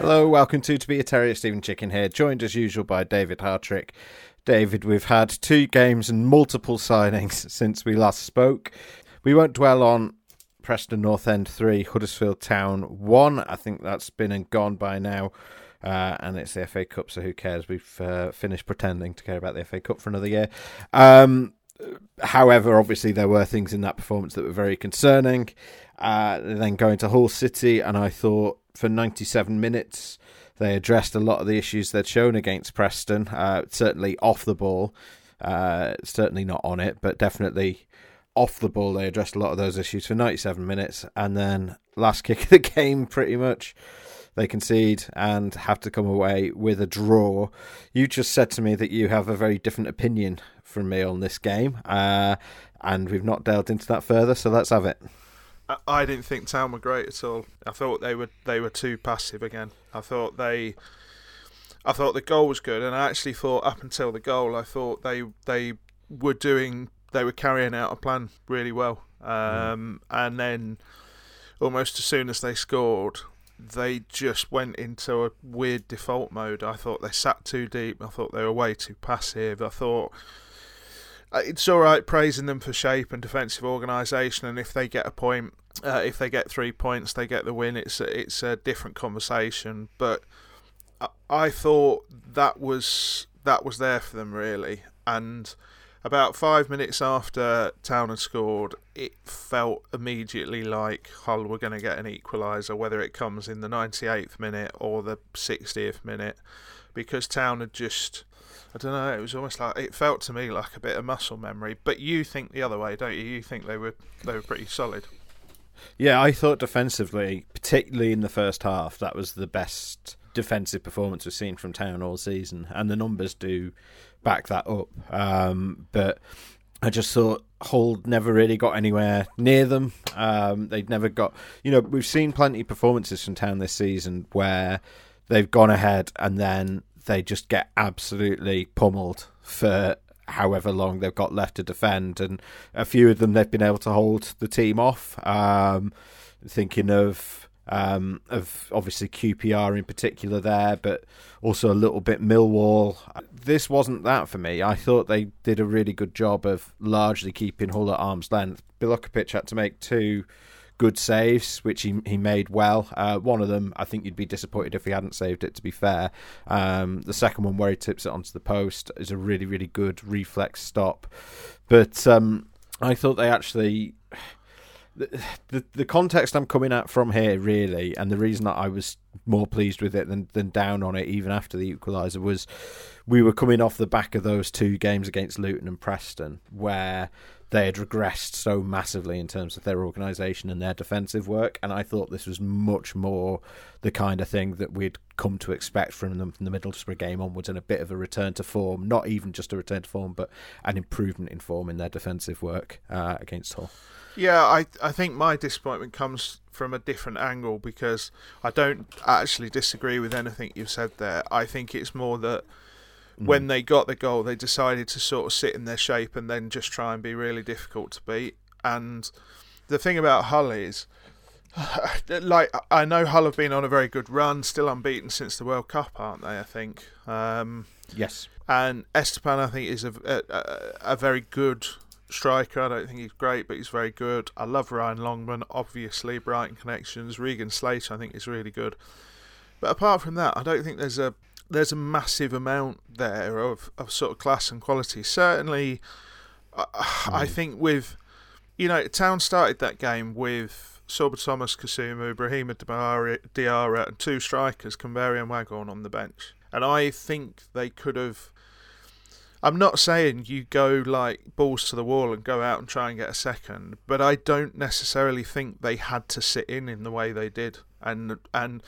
Hello, welcome to To Be a Terrier. Steven Chicken here, joined as usual by David Hartrick. David, we've had two games and multiple signings since we last spoke. We won't dwell on Preston North End 3, Huddersfield Town 1. I think that's been and gone by now. Uh, and it's the FA Cup, so who cares? We've uh, finished pretending to care about the FA Cup for another year. Um, however, obviously, there were things in that performance that were very concerning. Uh, then going to Hull City, and I thought for 97 minutes they addressed a lot of the issues they'd shown against Preston. Uh, certainly off the ball, uh, certainly not on it, but definitely off the ball. They addressed a lot of those issues for 97 minutes, and then last kick of the game, pretty much. They concede and have to come away with a draw. You just said to me that you have a very different opinion from me on this game, uh, and we've not delved into that further, so let's have it. I- didn't think Town were great at all. I thought they were they were too passive again. I thought they, I thought the goal was good, and I actually thought up until the goal, I thought they they were doing they were carrying out a plan really well. Um, And then almost as soon as they scored, they just went into a weird default mode. I thought they sat too deep. I thought they were way too passive. I thought it's all right praising them for shape and defensive organisation, and if they get a point, uh, if they get three points, they get the win. It's a, it's a different conversation. But I, I thought that was that was there for them really, and about five minutes after Town had scored, it felt immediately like Hull were going to get an equaliser, whether it comes in the 98th minute or the 60th minute, because Town had just. I don't know. It was almost like it felt to me like a bit of muscle memory. But you think the other way, don't you? You think they were they were pretty solid. Yeah, I thought defensively, particularly in the first half, that was the best defensive performance we've seen from Town all season, and the numbers do back that up. Um, but I just thought Hull never really got anywhere near them. Um, they'd never got, you know, we've seen plenty of performances from Town this season where they've gone ahead and then they just get absolutely pummeled for however long they've got left to defend, and a few of them they've been able to hold the team off. Um, thinking of um, of obviously QPR in particular there, but also a little bit Millwall. This wasn't that for me. I thought they did a really good job of largely keeping Hull at arm's length. Bilokapic had to make two good saves, which he he made well. Uh, one of them, I think you'd be disappointed if he hadn't saved it. To be fair, um, the second one where he tips it onto the post is a really really good reflex stop. But um, I thought they actually. The, the the context I'm coming at from here really, and the reason that I was more pleased with it than than down on it even after the equaliser was we were coming off the back of those two games against Luton and Preston where they had regressed so massively in terms of their organisation and their defensive work, and I thought this was much more the kind of thing that we'd come to expect from them from the Middlesbrough game onwards, and a bit of a return to form, not even just a return to form, but an improvement in form in their defensive work uh, against Hull. Yeah, I I think my disappointment comes from a different angle because I don't actually disagree with anything you've said there. I think it's more that when they got the goal, they decided to sort of sit in their shape and then just try and be really difficult to beat. And the thing about Hull is, like, I know Hull have been on a very good run, still unbeaten since the World Cup, aren't they? I think. Um, Yes. and Estupiñán, I think, is a, a, a- a very good striker. I don't think he's great, but he's very good. I love Ryan Longman, obviously, Brighton connections. Regan Slater, I think, is really good. But apart from that, I don't think there's a there's a massive amount there of, of sort of class and quality. Certainly, I, I hmm. think with you know, Town started that game with Sorba Thomas, Kasumu, Brahima Diarra, Diarra, and two strikers, Convery and Waghorn, on the bench. And I think they could have. I'm not saying you go like balls to the wall and go out and try and get a second, but I don't necessarily think they had to sit in in the way they did. And and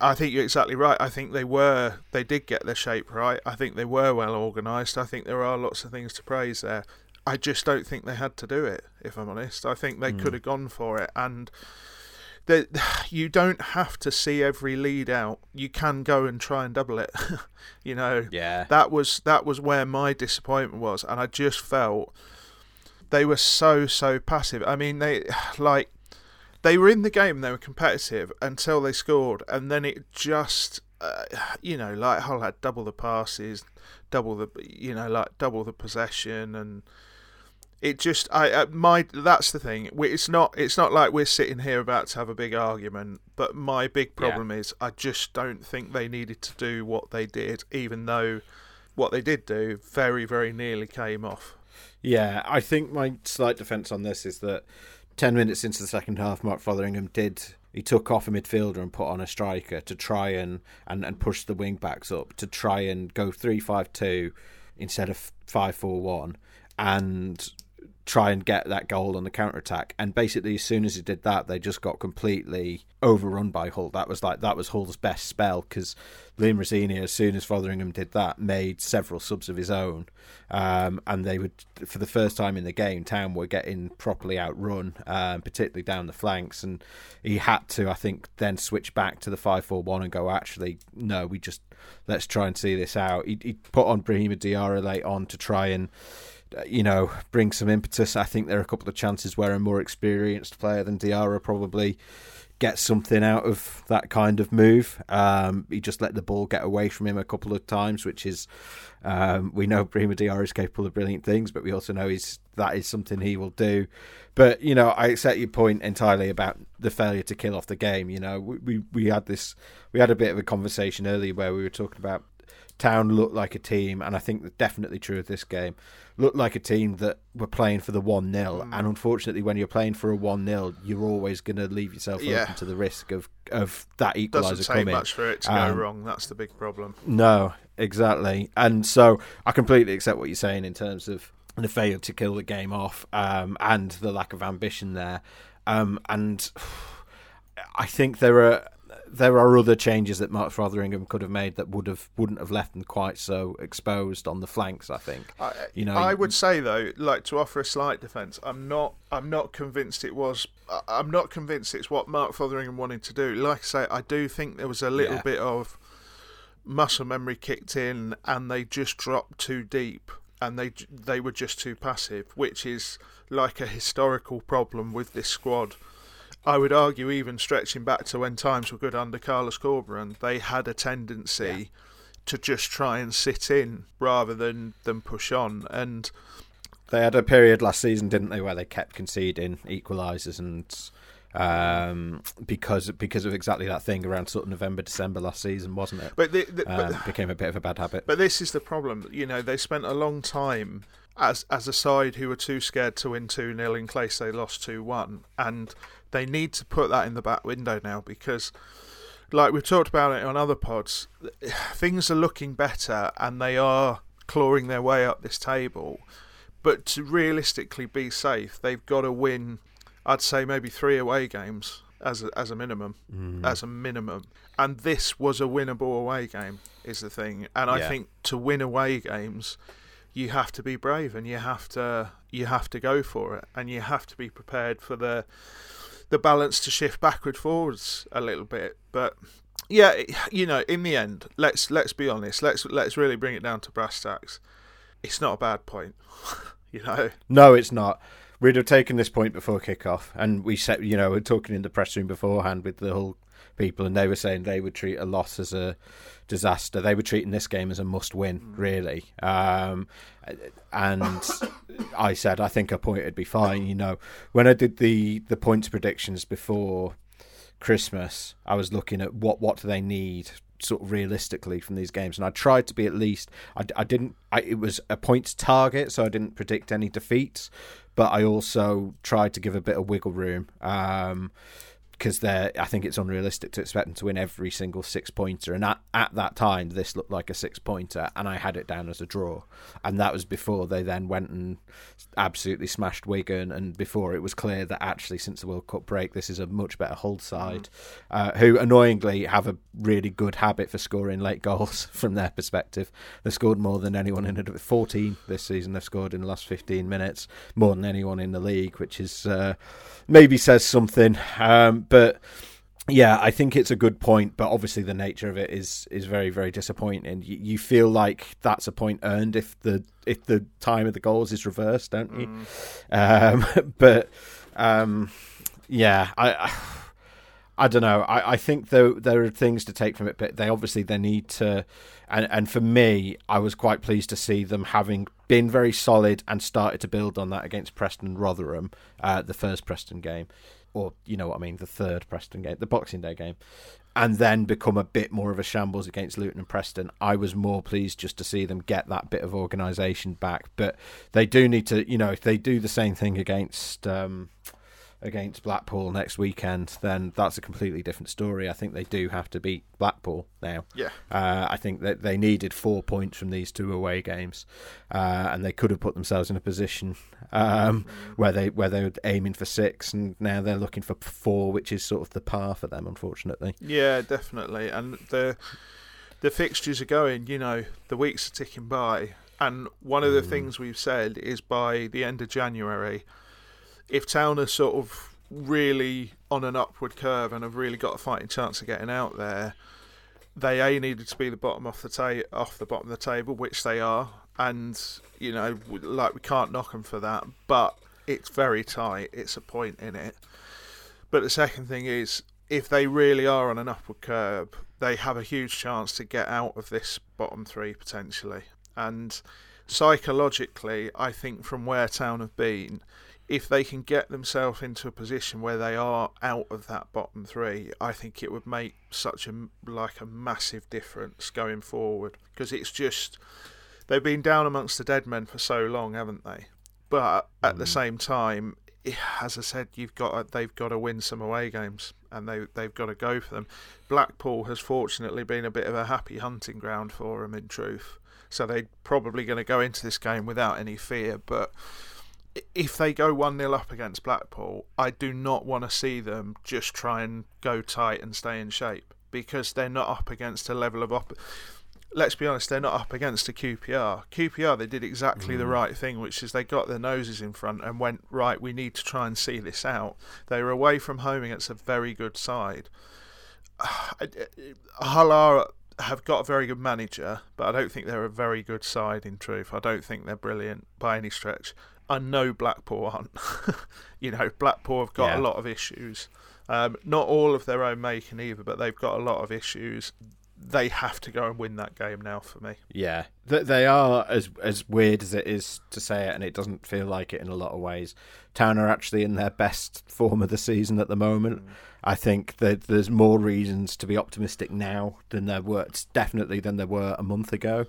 I think you're exactly right. I think they were they did get their shape right. I think they were well organised. I think there are lots of things to praise there. I just don't think they had to do it. If I'm honest, I think they mm. could have gone for it and that you don't have to see every lead out. You can go and try and double it. you know. Yeah. That was that was where my disappointment was, and I just felt they were so so passive. I mean, they like they were in the game, they were competitive until they scored, and then it just. Uh, you know, like Hull had double the passes, double the, you know, like double the possession, and it just I uh, my that's the thing. It's not it's not like we're sitting here about to have a big argument. But my big problem yeah. is I just don't think they needed to do what they did, even though what they did do very very nearly came off. Yeah, I think my slight defence on this is that ten minutes into the second half, Mark Fotheringham did he took off a midfielder and put on a striker to try and, and, and push the wing backs up to try and go three five two instead of five four one. And try and get that goal on the counter attack. And basically, as soon as he did that, they just got completely overrun by Hull. That was like that was Hull's best spell because Liam Rosenior, as soon as Fotheringham did that, made several subs of his own, um, and they would, for the first time in the game, Town were getting properly outrun, um, particularly down the flanks, and he had to, I think, then switch back to the five-four-one and go. Actually, no, we just let's try and see this out. He, he put on Brahima Diarra late on to try and you know, bring some impetus. I think there are a couple of chances where a more experienced player than Diarra probably gets something out of that kind of move. Um, he just let the ball get away from him a couple of times, which is um, we know Brahima Diarra is capable of brilliant things, but we also know he's that is something he will do. But you know, I accept your point entirely about the failure to kill off the game. You know, we we, we had this we had a bit of a conversation earlier where we were talking about Town looked like a team, and I think that's definitely true of this game. Looked like a team that were playing for the one 0 mm. and unfortunately, when you're playing for a one 0 you're always going to leave yourself yeah. open to the risk of of that equaliser coming. Doesn't take much for it to um, go wrong. That's the big problem. No, exactly, and so I completely accept what you're saying in terms of the failure to kill the game off um, and the lack of ambition there, um, and I think there are there are other changes that Mark Fotheringham could have made that would have wouldn't have left them quite so exposed on the flanks. I think. I, you know, I would say though, like to offer a slight defence, I'm not. I'm not convinced it was. I'm not convinced it's what Mark Fotheringham wanted to do. Like I say, I do think there was a little yeah. bit of muscle memory kicked in, and they just dropped too deep, and they they were just too passive, which is like a historical problem with this squad I would argue, even stretching back to when times were good under Carlos Corberán, they had a tendency yeah. to just try and sit in rather than, than push on. And they had a period last season, didn't they, where they kept conceding equalisers and um, because because of exactly that thing around sort of November December last season, wasn't it? But, the, the, um, but became a bit of a bad habit. But this is the problem. You know, they spent a long time as as a side who were too scared to win two 0 in case they lost two one, and they need to put that in the back window now because, like we've talked about it on other pods, things are looking better and they are clawing their way up this table. But to realistically be safe, they've got to win. I'd say maybe three away games as a, as a minimum, mm. as a minimum. And this was a winnable away game, is the thing. And I think to win away games, you have to be brave and you have to you have to go for it and you have to be prepared for the the balance to shift backward forwards a little bit. But yeah, you know, in the end, let's let's be honest. Let's let's really bring it down to brass tacks. It's not a bad point, you know. No, it's not. We'd have taken this point before kickoff, and we said, you know, we're talking in the press room beforehand with the Hull people, and they were saying they would treat a loss as a disaster. They were treating this game as a must-win, mm. really. Um, and I said I think a point would be fine. You know, when I did the the points predictions before Christmas, I was looking at what what do they need sort of realistically from these games, and I tried to be at least. I, I didn't. I, it was a points target, so I didn't predict any defeats, but I also tried to give a bit of wiggle room. Um, because they're I think it's unrealistic to expect them to win every single six pointer. And at, at that time, this looked like a six pointer, and I had it down as a draw. And that was before they then went and absolutely smashed Wigan, and before it was clear that actually since the World Cup break, this is a much better Hull side, mm. uh, who annoyingly have a really good habit for scoring late goals from their perspective. They've scored more than anyone in it. 14 this season they've scored in the last 15 minutes, more than anyone in the league, which is uh, maybe says something. Um, but yeah, I think it's a good point, but obviously the nature of it is is very very disappointing. You, you, feel like that's a point earned if the if the time of the goals is reversed, don't you? Mm. Um, but um, yeah, I. I don't know. I, I think there there are things to take from it, but they obviously they need to, and and for me, I was quite pleased to see them having been very solid and started to build on that against Preston Rotherham, uh, the first Preston game or you know what I mean, the third Preston game, the Boxing Day game, and then become a bit more of a shambles against Luton and Preston. I was more pleased just to see them get that bit of organisation back, but they do need to, you know, if they do the same thing against. Um, against Blackpool next weekend, then that's a completely different story. I think they do have to beat Blackpool now. Yeah. Uh, I think that they needed four points from these two away games, uh, and they could have put themselves in a position um, where they where they were aiming for six, and now they're looking for four, which is sort of the par for them, unfortunately. Yeah, definitely. And the the fixtures are going. You know, the weeks are ticking by, and one of the mm. things we've said is by the end of January if Town are sort of really on an upward curve and have really got a fighting chance of getting out there, they a needed to be the bottom off the ta- off the bottom of the table, which they are, and you know, like we can't knock them for that, but it's very tight. It's a point in it. But the second thing is, if they really are on an upward curve, they have a huge chance to get out of this bottom three potentially. And psychologically, I think from where Town have been, if they can get themselves into a position where they are out of that bottom three, I think it would make such a like a massive difference going forward because it's just they've been down amongst the dead men for so long, haven't they? But at mm. the same time, as I said, you've got to, they've got to win some away games and they they've got to go for them. Blackpool has fortunately been a bit of a happy hunting ground for them in truth, so they're probably going to go into this game without any fear, but if they go 1 0 up against Blackpool, I do not want to see them just try and go tight and stay in shape because they're not up against a level of op. Let's be honest, they're not up against a QPR. QPR, they did exactly mm. the right thing, which is they got their noses in front and went, right, we need to try and see this out. They were away from home against a very good side. Hull are have got a very good manager, but I don't think they're a very good side in truth. I don't think they're brilliant by any stretch. I know Blackpool aren't. you know, Blackpool have got yeah. a lot of issues. Um, not all of their own making either, but they've got a lot of issues. They have to go and win that game now for me. Yeah, they are as as weird as it is to say it, and it doesn't feel like it in a lot of ways. Town are actually in their best form of the season at the moment. Mm. I think that there's more reasons to be optimistic now than there were, definitely than there were a month ago,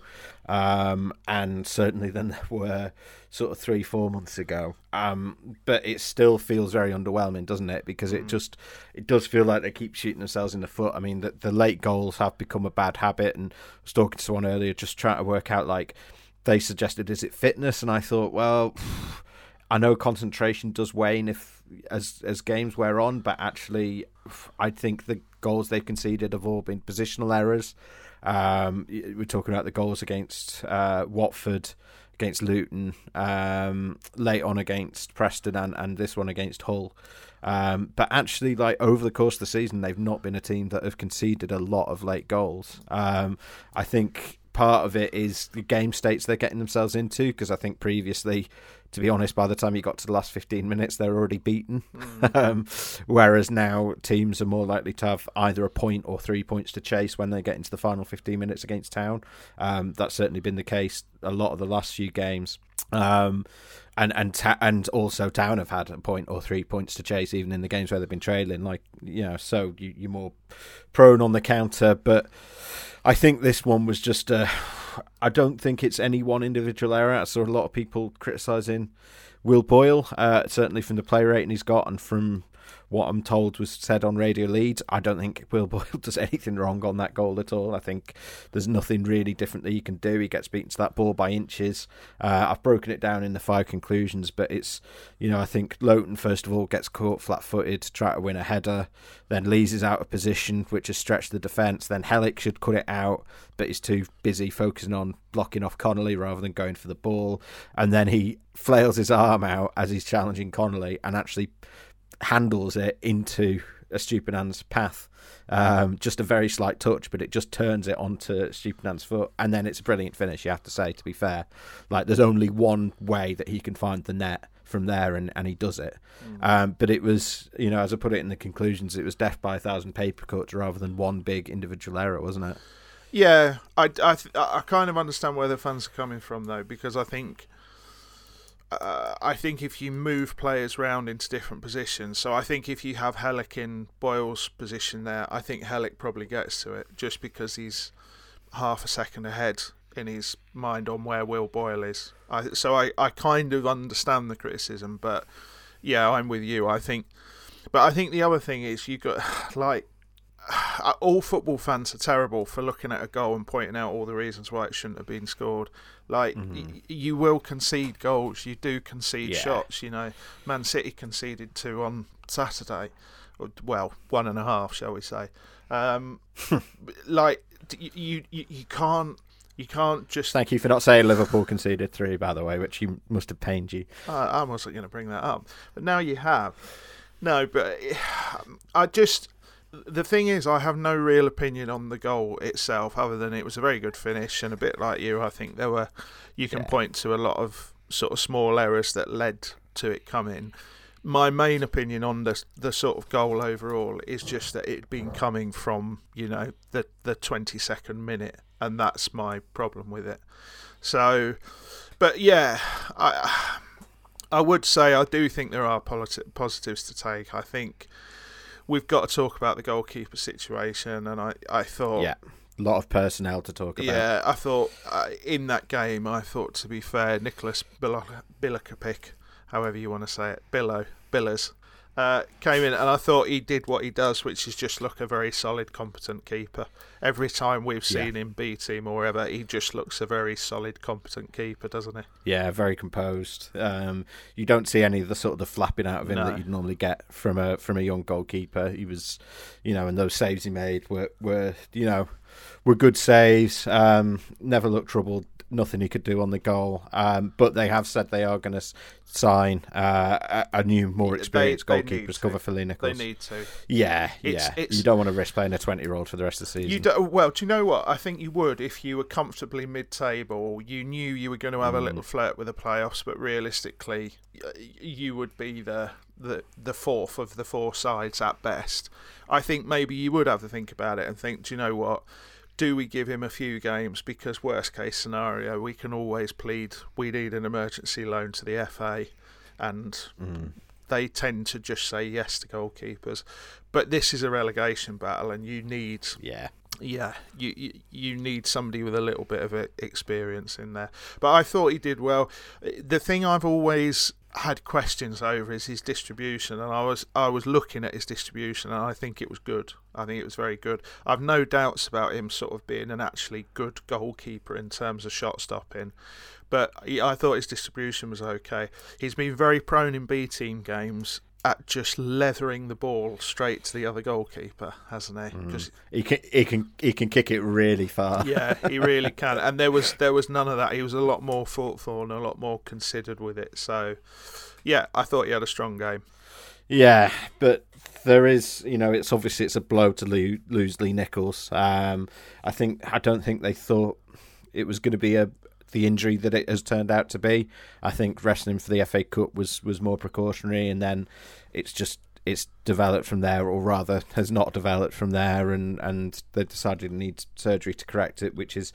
um, and certainly than there were sort of three, four months ago. Um, but it still feels very underwhelming, doesn't it? Because it mm. just it does feel like they keep shooting themselves in the foot. I mean, the, the late goals have become a bad habit, and I was talking to someone earlier, just trying to work out like they suggested, is it fitness? And I thought, well. I know concentration does wane if as as games wear on, but actually, I think the goals they've conceded have all been positional errors. Um, we're talking about the goals against uh, Watford, against Luton, um, late on against Preston, and, and this one against Hull. Um, but actually, like over the course of the season, they've not been a team that have conceded a lot of late goals. Um, I think part of it is the game states they're getting themselves into because I think previously to be honest, by the time you got to the last 15 minutes, they're already beaten. Mm. um, whereas now teams are more likely to have either a point or three points to chase when they get into the final 15 minutes against Town. Um, that's certainly been the case a lot of the last few games. Um, and and ta- and also Town have had a point or three points to chase even in the games where they've been trailing. Like you know, so you, you're more prone on the counter, but. I think this one was just uh, i don't think it's any one individual error. I saw a lot of people criticising Will Boyle, uh, certainly from the play rating he's got and from what I'm told was said on Radio Leeds, I don't think Will Boyle does anything wrong on that goal at all. I think there's nothing really different that he can do. He gets beaten to that ball by inches. Uh, I've broken it down in the five conclusions, but it's, you know, I think Lowton, first of all, gets caught flat footed to try to win a header. Then Lees is out of position, which has stretched the defence. Then Helik should cut it out, but he's too busy focusing on blocking off Connolly rather than going for the ball. And then he flails his arm out as he's challenging Connolly and actually handles it into Estupiñán's path. Um, just a very slight touch, but it just turns it onto Estupiñán's foot, and then it's a brilliant finish. You have to say, to be fair, like there's only one way that he can find the net from there, and, and he does it. Mm. Um, but it was, you know, as I put it in the conclusions, it was death by a thousand paper cuts rather than one big individual error, wasn't it? Yeah, I, I, I kind of understand where the fans are coming from though, because I think uh, I think if you move players around into different positions, so I think if you have Helik in Boyle's position there, I think Helik probably gets to it just because he's half a second ahead in his mind on where Will Boyle is. I, so I, I kind of understand the criticism, but yeah, I'm with you. I think, but I think the other thing is you got like all football fans are terrible for looking at a goal and pointing out all the reasons why it shouldn't have been scored. Like mm-hmm. y- you will concede goals, you do concede yeah. shots. You know, Man City conceded two on Saturday, well, one and a half, shall we say? Um, like you, you, you can't. You can't just. Thank you for not saying Liverpool conceded three, by the way, which you must have pained you. I wasn't going to bring that up, but now you have. No, but I just the thing is, I have no real opinion on the goal itself, other than it was a very good finish, and a bit like you, I think there were. You can yeah. point to a lot of sort of small errors that led to it coming. My main opinion on the the sort of goal overall is just that it'd been coming from you know the the twenty second minute, and that's my problem with it. So, but yeah, I I would say I do think there are politi- positives to take. I think we've got to talk about the goalkeeper situation, and I, I thought, yeah, a lot of personnel to talk about. Yeah, I thought uh, in that game, I thought to be fair, Nicholas Bilokapic, however you want to say it, Billow, Billers, uh, came in and I thought he did what he does, which is just look a very solid, competent keeper. Every time we've seen yeah. him B team or wherever, he just looks a very solid, competent keeper, doesn't he? Yeah, very composed. Um, you don't see any of the sort of the flapping out of him no. that you'd normally get from a from a young goalkeeper. He was, you know, and those saves he made were were you know were good saves. Um, never looked troubled nothing he could do on the goal. Um, but they have said they are going to sign uh, a, a, new, more experienced they, they goalkeepers cover for Lee Nicholls. They need to. Yeah, it's, yeah. It's, you don't want to risk playing a twenty-year-old for the rest of the season. You do, well, do you know what? I think you would if you were comfortably mid-table. You knew you were going to have mm. a little flirt with the playoffs, but realistically, you would be the the the fourth of the four sides at best. I think maybe you would have to think about it and think, do you know what? Do we give him a few games? Because worst case scenario, we can always plead we need an emergency loan to the FA, and mm. they tend to just say yes to goalkeepers. But this is a relegation battle, and you need yeah. Yeah, you, you you need somebody with a little bit of experience in there. But I thought he did well. The thing I've always had questions over is his distribution, and I was I was looking at his distribution, and I think it was good. I think it was very good. I've no doubts about him sort of being an actually good goalkeeper in terms of shot stopping, but I thought his distribution was okay. He's been very prone in B team games at just leathering the ball straight to the other goalkeeper, hasn't he? Mm. He can he can he can kick it really far. yeah, he really can. And there was there was none of that. He was a lot more thoughtful and a lot more considered with it. So, yeah, I thought he had a strong game. Yeah, but there is, you know, it's obviously it's a blow to lose, lose Lee Nicholls. Um, I think I don't think they thought it was going to be a, the injury that it has turned out to be. I think resting him for the FA Cup was was more precautionary, and then it's just it's developed from there, or rather has not developed from there, and and they decided it needs surgery to correct it, which is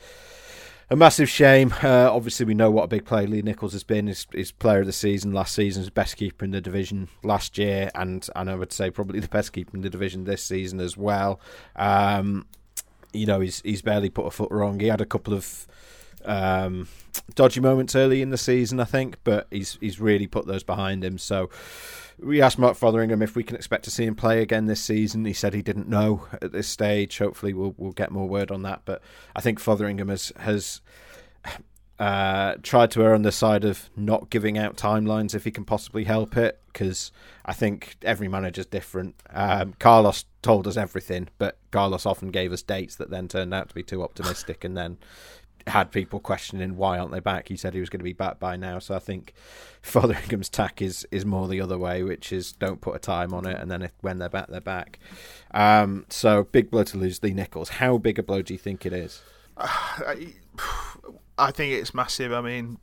a massive shame. Uh, obviously, we know what a big player Lee Nicholls has been. His player of the season last season, his best keeper in the division last year, and and I would say probably the best keeper in the division this season as well. Um, you know, he's he's barely put a foot wrong. He had a couple of um, dodgy moments early in the season, I think, but he's he's really put those behind him. So we asked Mark Fotheringham if we can expect to see him play again this season. He said he didn't know at this stage. Hopefully, we'll we'll get more word on that. But I think Fotheringham has has uh, tried to err on the side of not giving out timelines if he can possibly help it, because I think every manager's different. Um, Carlos told us everything, but Carlos often gave us dates that then turned out to be too optimistic, and then had people questioning why aren't they back. He said he was going to be back by now, so I think Fotheringham's tack is is more the other way, which is don't put a time on it, and then if, when they're back, they're back. Um, so big blow to lose Lee Nicholls. How big a blow do you think it is? I think it's massive. I mean,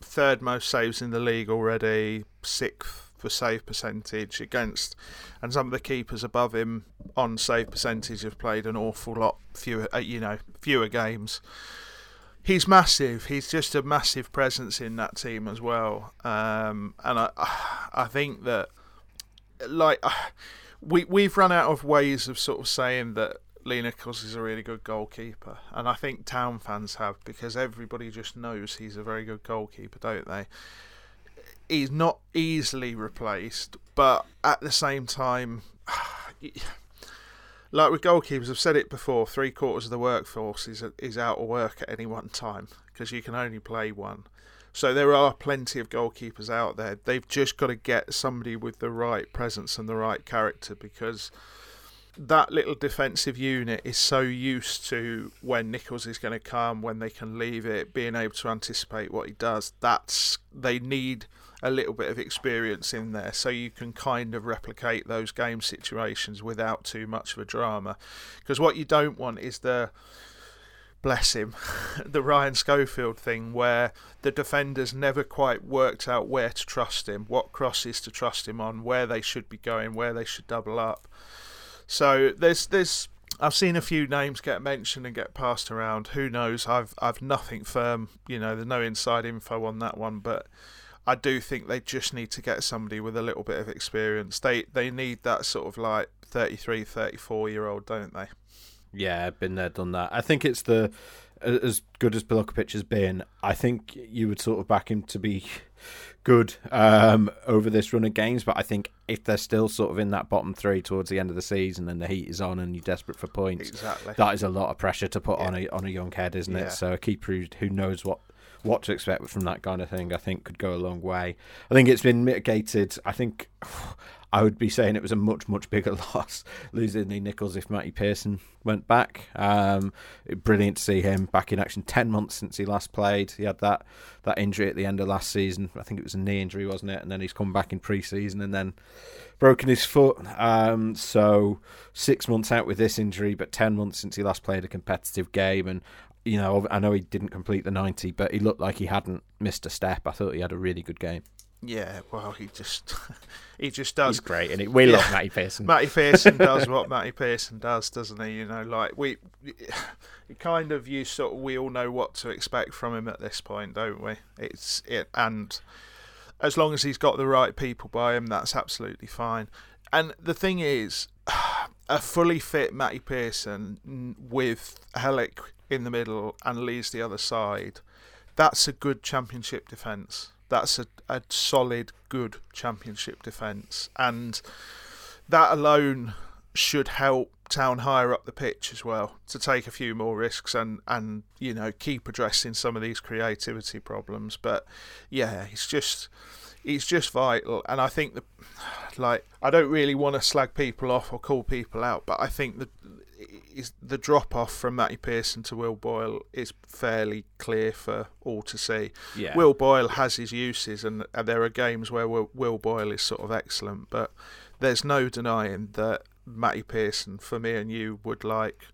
third most saves in the league already, sixth for save percentage against, and some of the keepers above him on save percentage have played an awful lot fewer, uh, you know, fewer games. He's massive. He's just a massive presence in that team as well. Um, and I, I think that, like, we we've run out of ways of sort of saying that Lee Nicholls is a really good goalkeeper, and I think Town fans have because everybody just knows he's a very good goalkeeper, don't they? He's not easily replaced, but at the same time, like with goalkeepers, I've said it before: three quarters of the workforce is is out of work at any one time because you can only play one. So there are plenty of goalkeepers out there. They've just got to get somebody with the right presence and the right character because that little defensive unit is so used to when Nicholls is going to come, when they can leave it, being able to anticipate what he does. That's they need a little bit of experience in there so you can kind of replicate those game situations without too much of a drama. Because what you don't want is the bless him, the Ryan Schofield thing where the defenders never quite worked out where to trust him, what crosses to trust him on, where they should be going, where they should double up. So there's there's I've seen a few names get mentioned and get passed around. Who knows? I've I've nothing firm. You know, there's no inside info on that one, but I do think they just need to get somebody with a little bit of experience. They they need that sort of like 33, 34 year old, don't they? Yeah, been there, done that. I think it's the as good as Bilokapic has been. I think you would sort of back him to be good um, over this run of games. But I think if they're still sort of in that bottom three towards the end of the season and the heat is on and you're desperate for points, exactly. that is a lot of pressure to put yeah. on a on a young head, isn't yeah. it? So a keeper who knows what what to expect from that kind of thing, I think could go a long way. I think it's been mitigated. I think I would be saying it was a much, much bigger loss losing Lee Nicholls if Matty Pearson went back. Um, brilliant to see him back in action. Ten months since he last played. He had that that injury at the end of last season. I think it was a knee injury, wasn't it? And then he's come back in pre-season and then broken his foot. Um, so six months out with this injury, but ten months since he last played a competitive game. And you know, I know he didn't complete the ninety, but he looked like he hadn't missed a step. I thought he had a really good game. Yeah, well, he just he just does. He's great, and we Yeah. love Matty Pearson. Matty Pearson does what Matty Pearson does, doesn't he? You know, like we, it kind of you sort of we all know what to expect from him at this point, don't we? It's it, and as long as he's got the right people by him, that's absolutely fine. And the thing is, a fully fit Matty Pearson with Helik in the middle and Lees the other side, that's a good championship defence. That's a, a solid, good championship defence. And that alone should help Town higher up the pitch as well to take a few more risks and, and you know keep addressing some of these creativity problems. But yeah, it's just it's just vital, and I think the like I don't really want to slag people off or call people out, but I think the is the drop off from Matty Pearson to Will Boyle is fairly clear for all to see. Yeah. Will Boyle has his uses, and, and there are games where Will, Will Boyle is sort of excellent, but there's no denying that Matty Pearson, for me and you, would like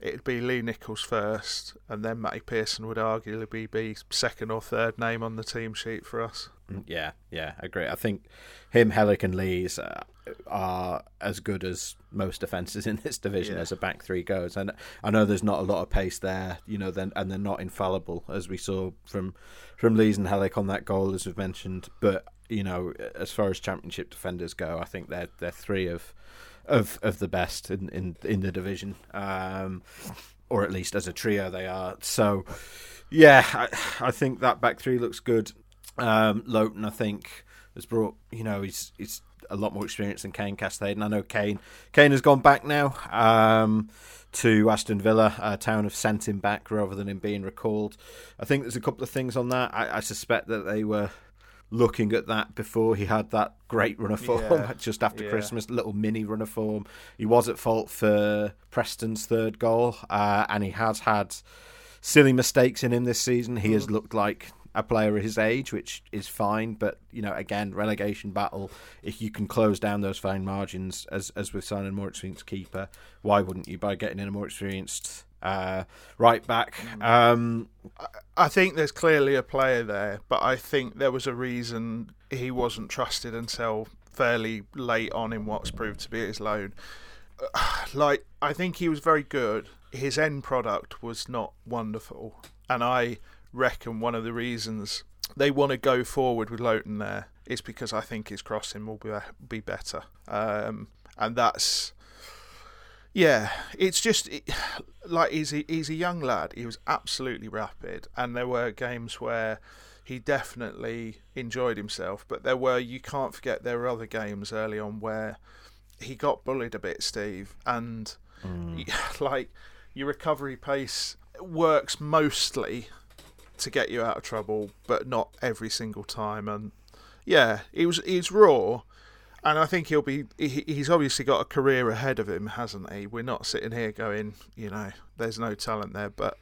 it'd be Lee Nicholls first, and then Matty Pearson would arguably be second or third name on the team sheet for us. Yeah, yeah, I agree. I think him, Helik, and Lees uh, are as good as most defences in this division Yeah. as a back three goes. And I know there's not a lot of pace there, you know, then and they're not infallible as we saw from from Lees and Helik on that goal, as we've mentioned. But you know, as far as championship defenders go, I think they're they're three of of of the best in in, in the division. Um, or at least as a trio they are. So, yeah, I, I think that back three looks good. Um, Lowton, I think, has brought you know he's he's a lot more experience than Kane Kaine Kesler-Hayden. I know Kane Kaine has gone back now um, to Aston Villa. Uh, Town have sent him back rather than him being recalled. I think there's a couple of things on that. I, I suspect that they were looking at that before he had that great run of form Yeah. just after Yeah. Christmas, little mini run of form. He was at fault for Preston's third goal, uh, and he has had silly mistakes in him this season. He Mm. has looked like a player of his age, which is fine. But you know, again, relegation battle. If you can close down those fine margins, as as with signing a more experienced keeper, why wouldn't you by getting in a more experienced uh, right back? Mm. Um, I think there's clearly a player there, but I think there was a reason he wasn't trusted until fairly late on in what's proved to be his loan. Like, I think he was very good. His end product was not wonderful, and I reckon one of the reasons they want to go forward with Lowton there is because I think his crossing will be be better, um, and that's yeah, it's just it, like he's a, he's a young lad. He was absolutely rapid, and there were games where he definitely enjoyed himself. But there were you can't forget there were other games early on where he got bullied a bit, Steve, and y- like your recovery pace works mostly to get you out of trouble, but not every single time. And yeah, he was he's raw, and I think he'll be. He, he's obviously got a career ahead of him, hasn't he? We're not sitting here going, you know, there's no talent there, but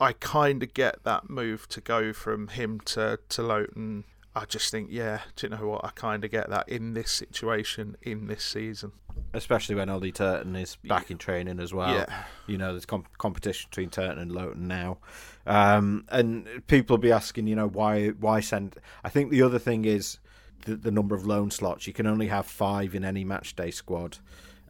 I kind of get that move to go from him to to Lowton. I just think, yeah, do you know what? I kind of get that in this situation in this season. especially when Ollie Turton is back in training as well. Yeah. You know, there's comp- competition between Turton and Lowton now, um, and people will be asking, you know, why why send? I think the other thing is the, the number of loan slots. You can only have five in any match day squad,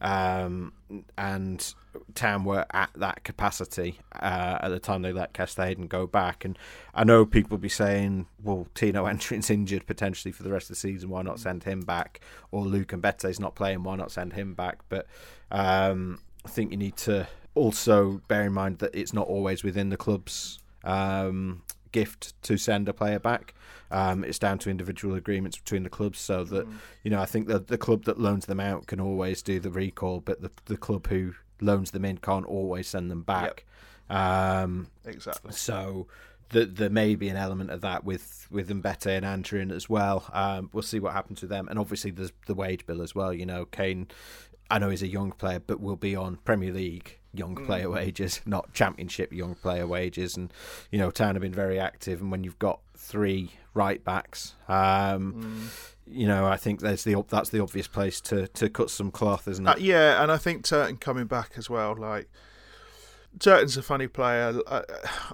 um, and Town were at that capacity uh, at the time they let Kesler-Hayden go back. And I know people will be saying, well, Tino Entry's injured potentially for the rest of the season. Why not send him back? Or Luke Mbete's not playing. Why not send him back? But um, I think you need to also bear in mind that it's not always within the club's um, gift to send a player back. Um, it's down to individual agreements between the clubs, so that you know I think that the club that loans them out can always do the recall, but the the club who loans them in can't always send them back. Um, Exactly. so th there may be an element of that with with Mbete and Anjorin as well. Um, we'll see what happens with them, and obviously there's the wage bill as well. You know, Kaine, I know he's a young player, but will be on Premier League young player wages, not Championship young player wages. And you know, Town have been very active, and when you've got three right backs. Um, You know, I think there's the that's the obvious place to, to cut some cloth, isn't it? Uh, yeah, and I think Turton coming back as well. Like Turton's a funny player. I,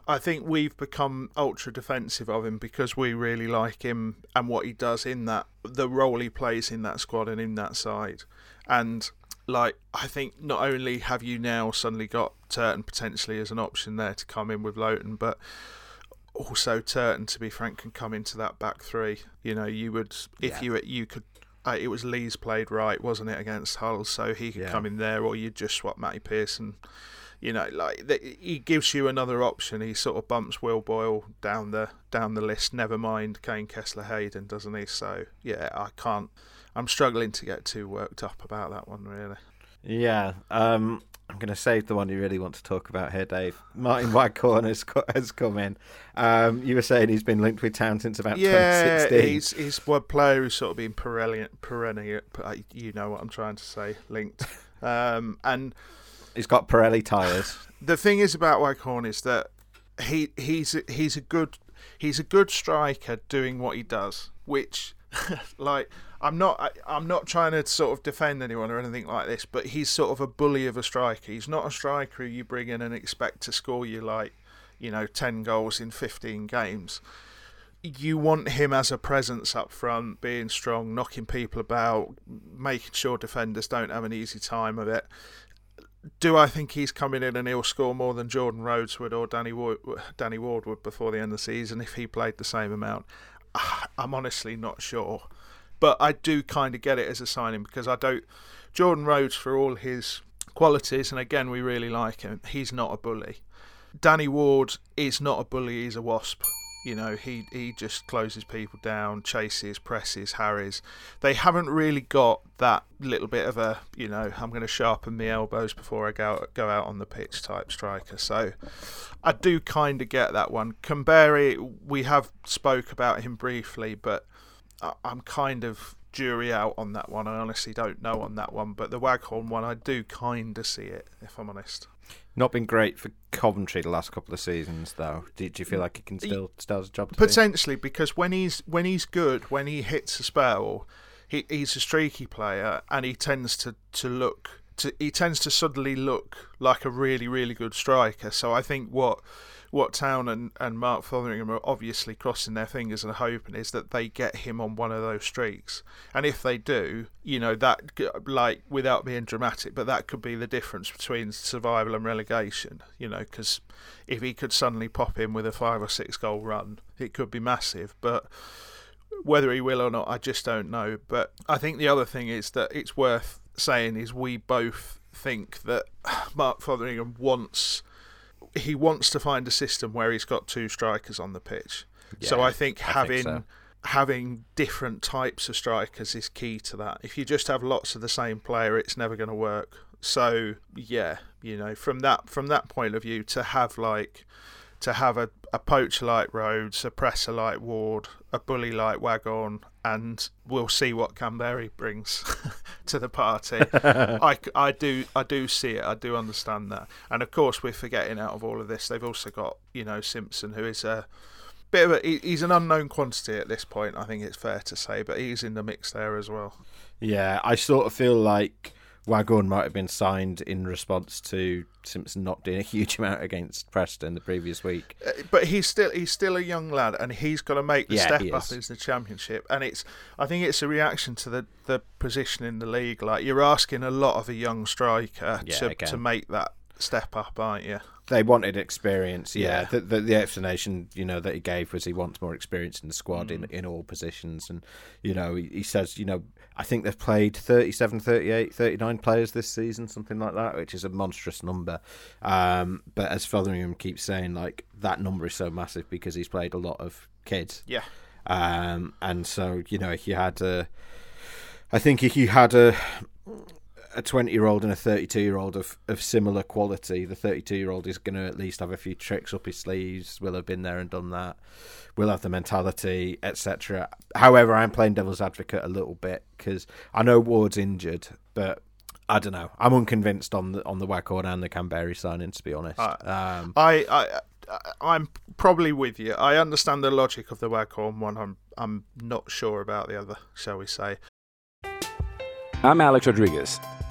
I think we've become ultra defensive of him because we really like him and what he does in that the role he plays in that squad and in that side. And like I think not only have you now suddenly got Turton potentially as an option there to come in with Lowton, but also Turton, to be frank, can come into that back three. You know, you would if you you could. Uh, it was Lees played right, wasn't it, against Hull? So he could Yeah. come in there, or you'd just swap Matty Pearson. You know, like th- he gives you another option. He sort of bumps Will Boyle down the down the list. Never mind Kaine Kesler-Hayden, doesn't he? So yeah, I can't. I'm struggling to get too worked up about that one, really. Yeah, um, I'm going to save the one you really want to talk about here, Dave. Martyn Waghorn has, has come in. Um, you were saying he's been linked with Town since about Yeah, 2016. he's he's one player who's sort of been perennial, perennial. You know what I'm trying to say, linked. Um, and He's got Pirelli tyres. the thing is about Waghorn is that he he's a, he's a good he's a good striker doing what he does, which like I'm not I, I'm not trying to sort of defend anyone or anything like this, but he's sort of a bully of a striker. He's not a striker you bring in and expect to score you like you know 10 goals in 15 games. You want him as a presence up front, being strong, knocking people about, making sure defenders don't have an easy time of it do I think he's coming in and he'll score more than Jordan Rhodes would or Danny Ward, Danny Ward would before the end of the season if he played the same amount? I'm honestly not sure, but I do kind of get it as a signing because I don't. Jordan Rhodes, for all his qualities, and again, we really like him. He's not a bully. Danny Ward is not a bully, he's a wasp. You know, he, he just closes people down, chases, presses, harries. They haven't really got that little bit of a, you know, I'm going to sharpen the elbows before I go, go out on the pitch type striker. So I do kind of get that one. Kamberi, we have spoke about him briefly, but I, I'm kind of jury out on that one. I honestly don't know on that one, but the Waghorn one, I do kind of see it, if I'm honest. Not been great for Coventry the last couple of seasons, though. Do, do you feel like he can still still has a job do? Potentially, because when he's when he's good, when he hits a spell, he, he's a streaky player, and he tends to to look to he tends to suddenly look like a really really good striker. So I think what what Town and, and Mark Fotheringham are obviously crossing their fingers and hoping is that they get him on one of those streaks. And if they do, you know, that, like, without being dramatic, but that could be the difference between survival and relegation, you know, because if he could suddenly pop in with a five or six goal run, it could be massive. But whether he will or not, I just don't know. But I think the other thing is that it's worth saying is we both think that Mark Fotheringham wants he wants to find a system where he's got two strikers on the pitch. Yeah, so I think I having think so. having different types of strikers is key to that. If you just have lots of the same player, it's never going to work. So yeah, you know, from that from that point of view, to have like to have a, a poacher like Rhodes, a presser like Ward, a bully like Waghorn, and we'll see what Kamberi brings to the party. I, I do I do see it. I do understand that. And of course, we're forgetting out of all of this, they've also got you know Simpson, who is a bit of a he's an unknown quantity at this point. I think it's fair to say, but he's in the mix there as well. Yeah, I sort of feel like Waghorn might have been signed in response to Simpson not doing a huge amount against Preston the previous week. Uh, but he's still he's still a young lad, and he's got to make the yeah, step up into the championship. And it's I think it's a reaction to the, the position in the league. Like you're asking a lot of a young striker yeah, to to make that step up, aren't you? They wanted experience, yeah. yeah. The, the, the explanation, you know, that he gave was he wants more experience in the squad mm. in in all positions, and you know, he, he says, you know, I think they've played 37, 38, 39 players this season, something like that, which is a monstrous number. Um, but as Fotheringham keeps saying, like that number is so massive because he's played a lot of kids. Yeah. Um, and so you know, if you had a, I think if you had a a 20 year old and a 32 year old of, of similar quality, the 32 year old is going to at least have a few tricks up his sleeves, will have been there and done that, will have the mentality, etc. However, I'm playing devil's advocate a little bit because I know Ward's injured, but I don't know. I'm unconvinced on the on the Waghorn and the Kamberi signing, to be honest. Uh, um, I, I I'm probably with you. I understand the logic of the Waghorn one. I'm I'm not sure about the other, shall we say. I'm Alex Rodriguez.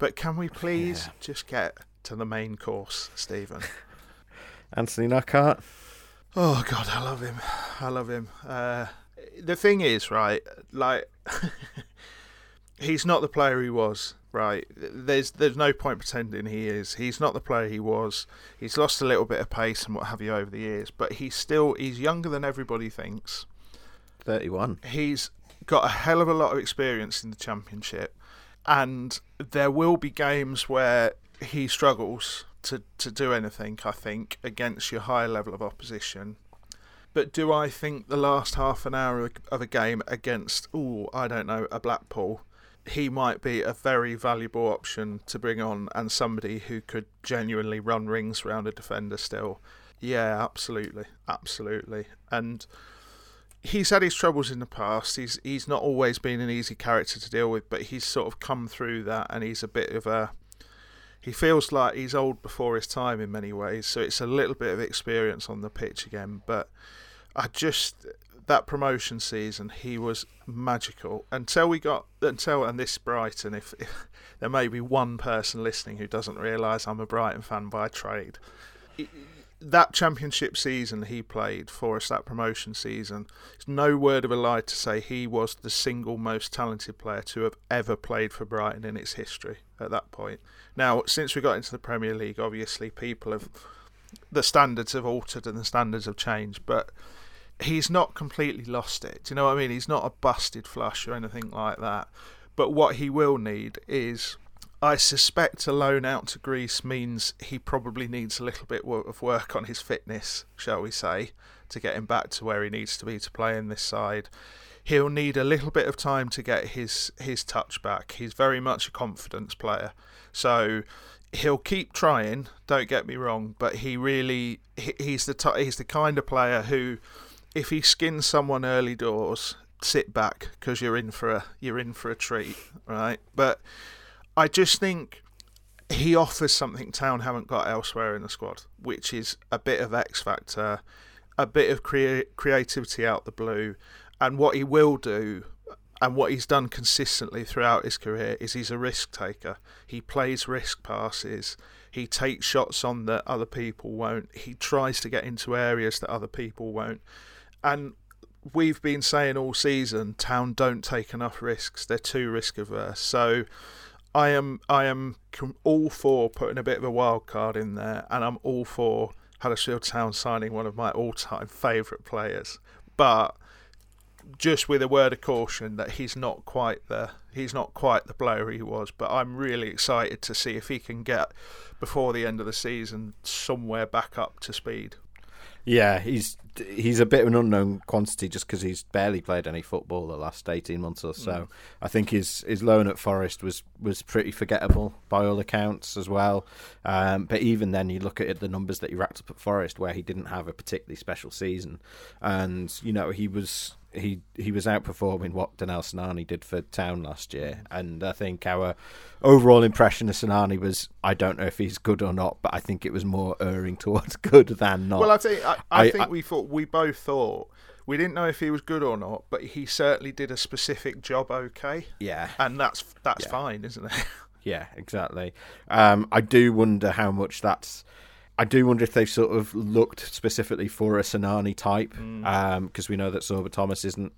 But can we please yeah. just get to the main course, Steven? Anthony Knockaert. Oh God, I love him. I love him. Uh, the thing is, right? Like, he's not the player he was. Right? There's there's no point pretending he is. He's not the player he was. He's lost a little bit of pace and what have you over the years, but he's still he's younger than everybody thinks. Thirty-one. He's got a hell of a lot of experience in the championship and there will be games where he struggles to, to do anything, I think, against your higher level of opposition. But do I think the last half an hour of a game against, oh, I don't know, a Blackpool, he might be a very valuable option to bring on and somebody who could genuinely run rings around a defender still? Yeah, absolutely. Absolutely. And he's had his troubles in the past. He's he's not always been an easy character to deal with, but he's sort of come through that, and he's a bit of a. He feels like he's old before his time in many ways, so it's a little bit of experience on the pitch again. But I just that promotion season, he was magical until we got until and this Brighton. If, if there may be one person listening who doesn't realise I'm a Brighton fan by trade, that championship season he played for us, that promotion season, it's no word of a lie to say he was the single most talented player to have ever played for Brighton in its history at that point. Now, since we got into the Premier League, obviously people have the standards have altered and the standards have changed, but he's not completely lost it. Do you know what I mean? He's not a busted flush or anything like that. But what he will need is I suspect a loan out to Greece means he probably needs a little bit of work on his fitness, shall we say, to get him back to where he needs to be to play in this side. He'll need a little bit of time to get his his touch back. He's very much a confidence player, so he'll keep trying. Don't get me wrong, but he really he, he's the t- he's the kind of player who, if he skins someone early doors, sit back because you're in for a you're in for a treat, right? But I just think he offers something Town haven't got elsewhere in the squad, which is a bit of X factor, a bit of crea- creativity out the blue, and what he will do. And what he's done consistently throughout his career is he's a risk taker. He plays risk passes. He takes shots on that other people won't. He tries to get into areas that other people won't. And we've been saying all season, Town don't take enough risks. They're too risk averse. So I am I am all for putting a bit of a wild card in there, and I'm all for Huddersfield Town signing one of my all-time favourite players, but just with a word of caution that he's not quite the he's not quite the player he was. But I'm really excited to see if he can get before the end of the season somewhere back up to speed. Yeah, he's he's a bit of an unknown quantity just because he's barely played any football the last eighteen months or so. Mm. I think his his loan at Forest was was pretty forgettable by all accounts as well. Um, but even then, you look at the numbers that he racked up at Forest, where he didn't have a particularly special season, and you know he was he he was outperforming what Danel Sinani did for Town last year, and I think our overall impression of Sinani was I don't know if he's good or not, but I think it was more erring towards good than not. Well, I think I, I, I think I, we thought we both thought we didn't know if he was good or not, but he certainly did a specific job okay. Yeah, and that's that's yeah. fine, isn't it? yeah, exactly. Um, I do wonder how much that's I do wonder if they've sort of looked specifically for a Sinani type, because mm. um, we know that Sorba Thomas isn't,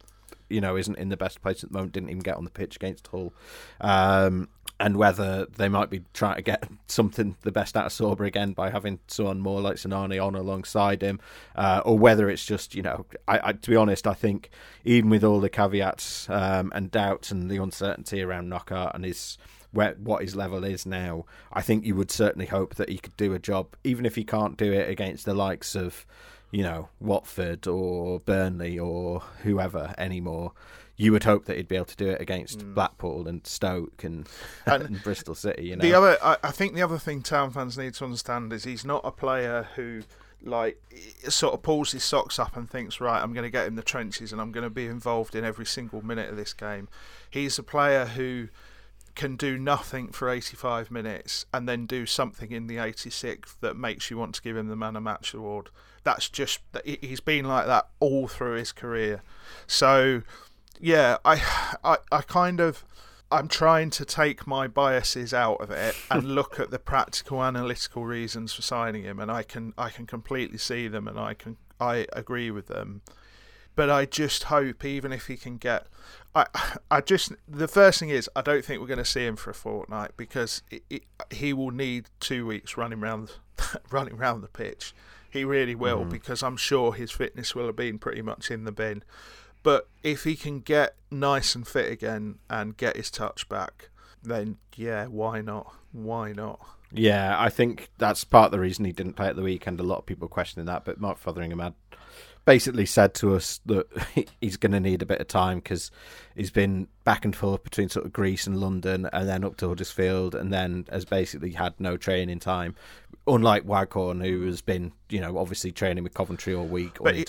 you know, isn't in the best place at the moment. Didn't even get on the pitch against Hull, um, and whether they might be trying to get something the best out of Sorba again by having someone more like Sinani on alongside him, uh, or whether it's just, you know, I, I, to be honest, I think even with all the caveats um, and doubts and the uncertainty around Knockaert and his where what his level is now, I think you would certainly hope that he could do a job, even if he can't do it against the likes of, you know, Watford or Burnley or whoever anymore. You would hope that he'd be able to do it against mm. Blackpool and Stoke and, and, and, Bristol City. You know, the other, I, I think the other thing town fans need to understand is he's not a player who like sort of pulls his socks up and thinks, right, I'm going to get in the trenches and I'm going to be involved in every single minute of this game. He's a player who can do nothing for 85 minutes and then do something in the 86th that makes you want to give him the man of match award. That's just he's been like that all through his career. So yeah, I I, I kind of I'm trying to take my biases out of it and look at the practical analytical reasons for signing him and I can I can completely see them and I can I agree with them. But I just hope even if he can get I, I just the first thing is I don't think we're going to see him for a fortnight because it, it, he will need two weeks running around running around the pitch. He really will mm-hmm. because I'm sure his fitness will have been pretty much in the bin. But if he can get nice and fit again and get his touch back, then yeah, why not? Why not? Yeah, I think that's part of the reason he didn't play at the weekend. A lot of people questioning that, but Mark Fotheringham had basically said to us that he's going to need a bit of time because he's been back and forth between sort of Greece and London and then up to Huddersfield and then has basically had no training time. Unlike Waghorn, who has been you know, obviously training with Coventry all week But he-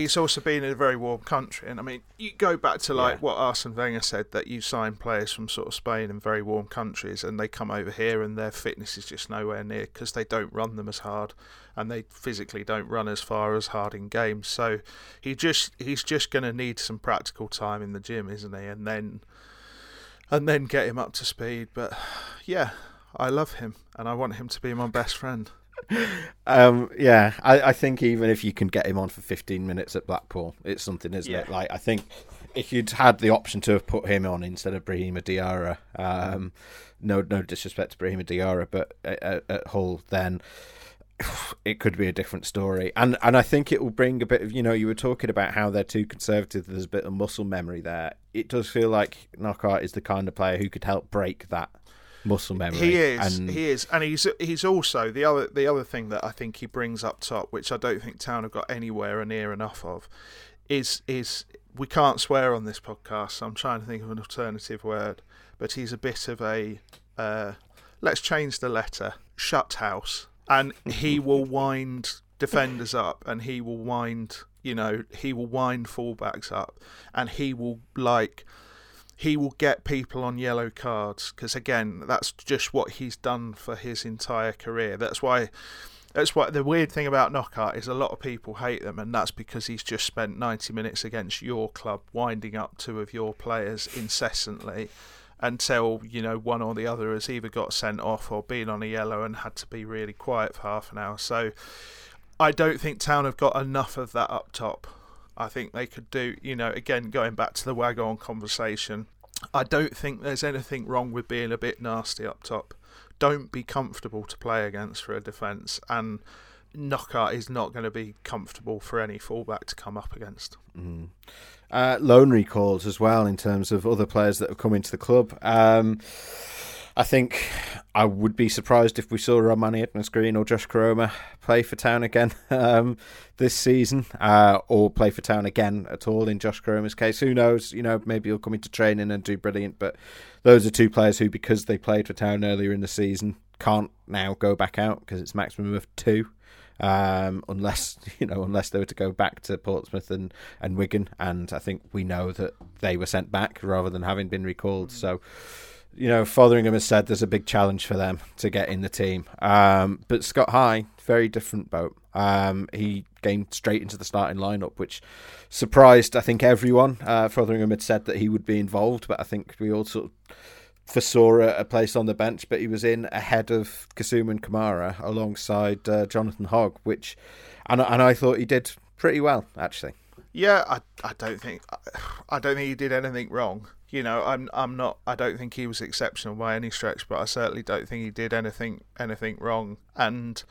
He's also been in a very warm country, and I mean, you go back to like Yeah. what Arsene Wenger said that you sign players from sort of Spain and very warm countries, and they come over here and their fitness is just nowhere near because they don't run them as hard, and they physically don't run as far as hard in games. So he just he's just going to need some practical time in the gym, isn't he? And then and then get him up to speed. But yeah, I love him, and I want him to be my best friend. Um, yeah, I, I think even if you can get him on for 15 minutes at Blackpool, it's something, isn't it? Like, I think if you'd had the option to have put him on instead of Brahima Diarra, um, no, no disrespect to Brahima Diarra, but at, at, at Hull, then it could be a different story. And and I think it will bring a bit of, you know, you were talking about how they're too conservative. There's a bit of muscle memory there. It does feel like Knockaert is the kind of player who could help break that muscle memory. He is. And He is, and he's he's also the other the other thing that I think he brings up top, which I don't think Town have got anywhere near enough of, is is we can't swear on this podcast. So I'm trying to think of an alternative word, but he's a bit of a uh, let's change the letter shut house, and he will wind defenders up, and he will wind you know he will wind fullbacks up, and he will like he will get people on yellow cards because again that's just what he's done for his entire career. That's why that's why the weird thing about Knockaert is a lot of people hate them and that's because he's just spent 90 minutes against your club winding up two of your players incessantly until you know one or the other has either got sent off or been on a yellow and had to be really quiet for half an hour so I don't think Town have got enough of that up top. I think they could do, you know, again, going back to the Waghorn conversation, I don't think there's anything wrong with being a bit nasty up top. Don't be comfortable to play against for a defence, and Knockaert is not going to be comfortable for any fullback to come up against. uh, loan recalls as well in terms of other players that have come into the club. Um, I think I would be surprised if we saw Rarmani Edmonds Green or Josh Koroma play for Town again um, this season, uh, or play for Town again at all in Josh Koroma's case. Who knows? You know, maybe he'll come into training and do brilliant. But those are two players who, because they played for Town earlier in the season, can't now go back out because it's maximum of two um, unless you know, unless they were to go back to Portsmouth and, and Wigan, and I think we know that they were sent back rather than having been recalled. So, you know, Fotheringham has said there's a big challenge for them to get in the team. Um, but Scott High, very different boat. Um, he came straight into the starting lineup, which surprised I think everyone. Uh, Fotheringham had said that he would be involved, but I think we all sort of foresaw a, place on the bench, but he was in ahead of Kasumu and Kamara alongside uh, Jonathan Hogg, which, and, and I thought he did pretty well actually. Yeah, I, I don't think I don't think he did anything wrong. You know, I'm I'm not I don't think he was exceptional by any stretch, but I certainly don't think he did anything anything wrong. And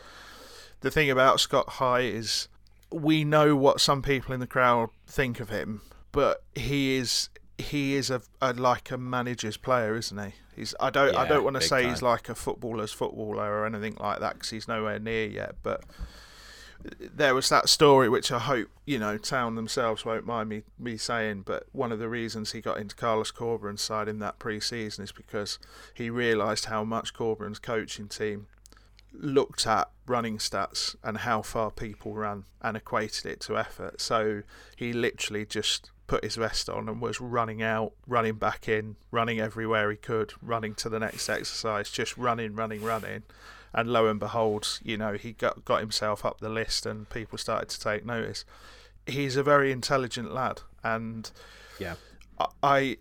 the thing about Scott High is we know what some people in the crowd think of him, but he is he is a, a like a manager's player, isn't he? He's I don't I don't want to say he's like a footballer's footballer or anything like that because he's nowhere near yet, but there was that story which I hope you know Town themselves won't mind me me saying, but one of the reasons he got into Carlos Corberan's side in that pre-season is because he realised how much Corberan's coaching team looked at running stats and how far people ran and equated it to effort. So he literally just put his vest on and was running out, running back in, running everywhere he could, running to the next exercise, just running, running, running. And lo and behold, you know, he got got himself up the list and people started to take notice. He's a very intelligent lad and Yeah. I-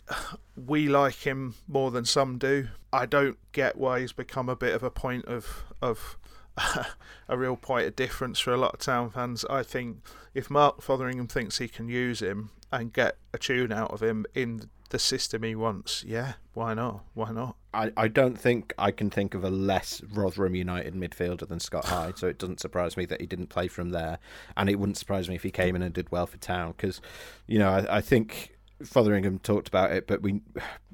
we like him more than some do. I don't get why he's become a bit of a point of of a real point of difference for a lot of town fans. I think if Mark Fotheringham thinks he can use him and get a tune out of him in the system he wants, yeah, why not? Why not? I, I don't think I can think of a less Rotherham United midfielder than Scott High, so it doesn't surprise me that he didn't play from there, and it wouldn't surprise me if he came in and did well for Town because, you know, I, I think Fotheringham talked about it, but we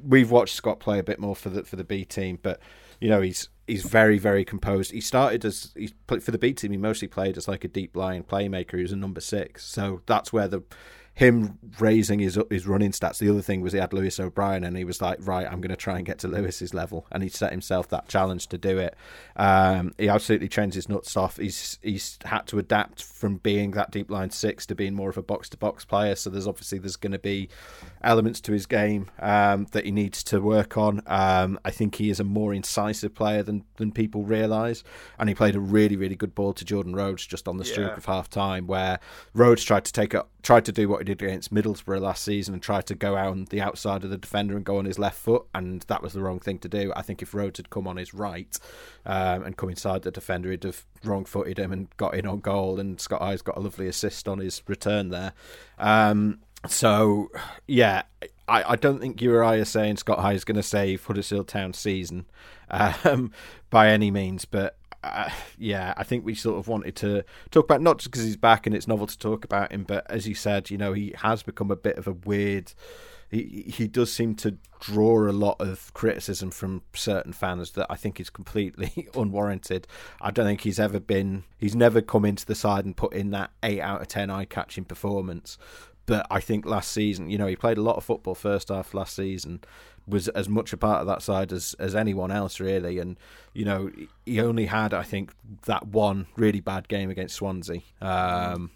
we've watched Scott play a bit more for the for the B team, but you know he's he's very very composed. He started as he played for the B team. He mostly played as like a deep lying playmaker. He was a number six, so that's where the him raising his his running stats. The other thing was he had Lewis O'Brien, and he was like, right, I'm going to try and get to Lewis's level, and he set himself that challenge to do it. Um, he absolutely changed his nuts off. He's he's had to adapt from being that deep line six to being more of a box to box player. So there's obviously there's going to be elements to his game um, that he needs to work on. Um, I think he is a more incisive player than than people realise, and he played a really really good ball to Jordan Rhodes just on the stroke Yeah. of half time, where Rhodes tried to take up tried to do what did against Middlesbrough last season and tried to go out on the outside of the defender and go on his left foot, and that was the wrong thing to do. I think if Rhodes had come on his right um, and come inside the defender, he'd have wrong footed him and got in on goal, and Scott High's got a lovely assist on his return there. Um, so, yeah, I, I don't think you or I are saying Scott High is going to save Huddersfield Town's season um, by any means, but uh, yeah, I think we sort of wanted to talk about not just because he's back and it's novel to talk about him, but as you said, you know, he has become a bit of a weird. He he does seem to draw a lot of criticism from certain fans that I think is completely unwarranted. I don't think he's ever been. He's never come into the side and put in that eight out of ten eye-catching performance. But I think last season, you know, he played a lot of football first half last season, was as much a part of that side as, as anyone else really. And you know, he only had I think that one really bad game against Swansea, um,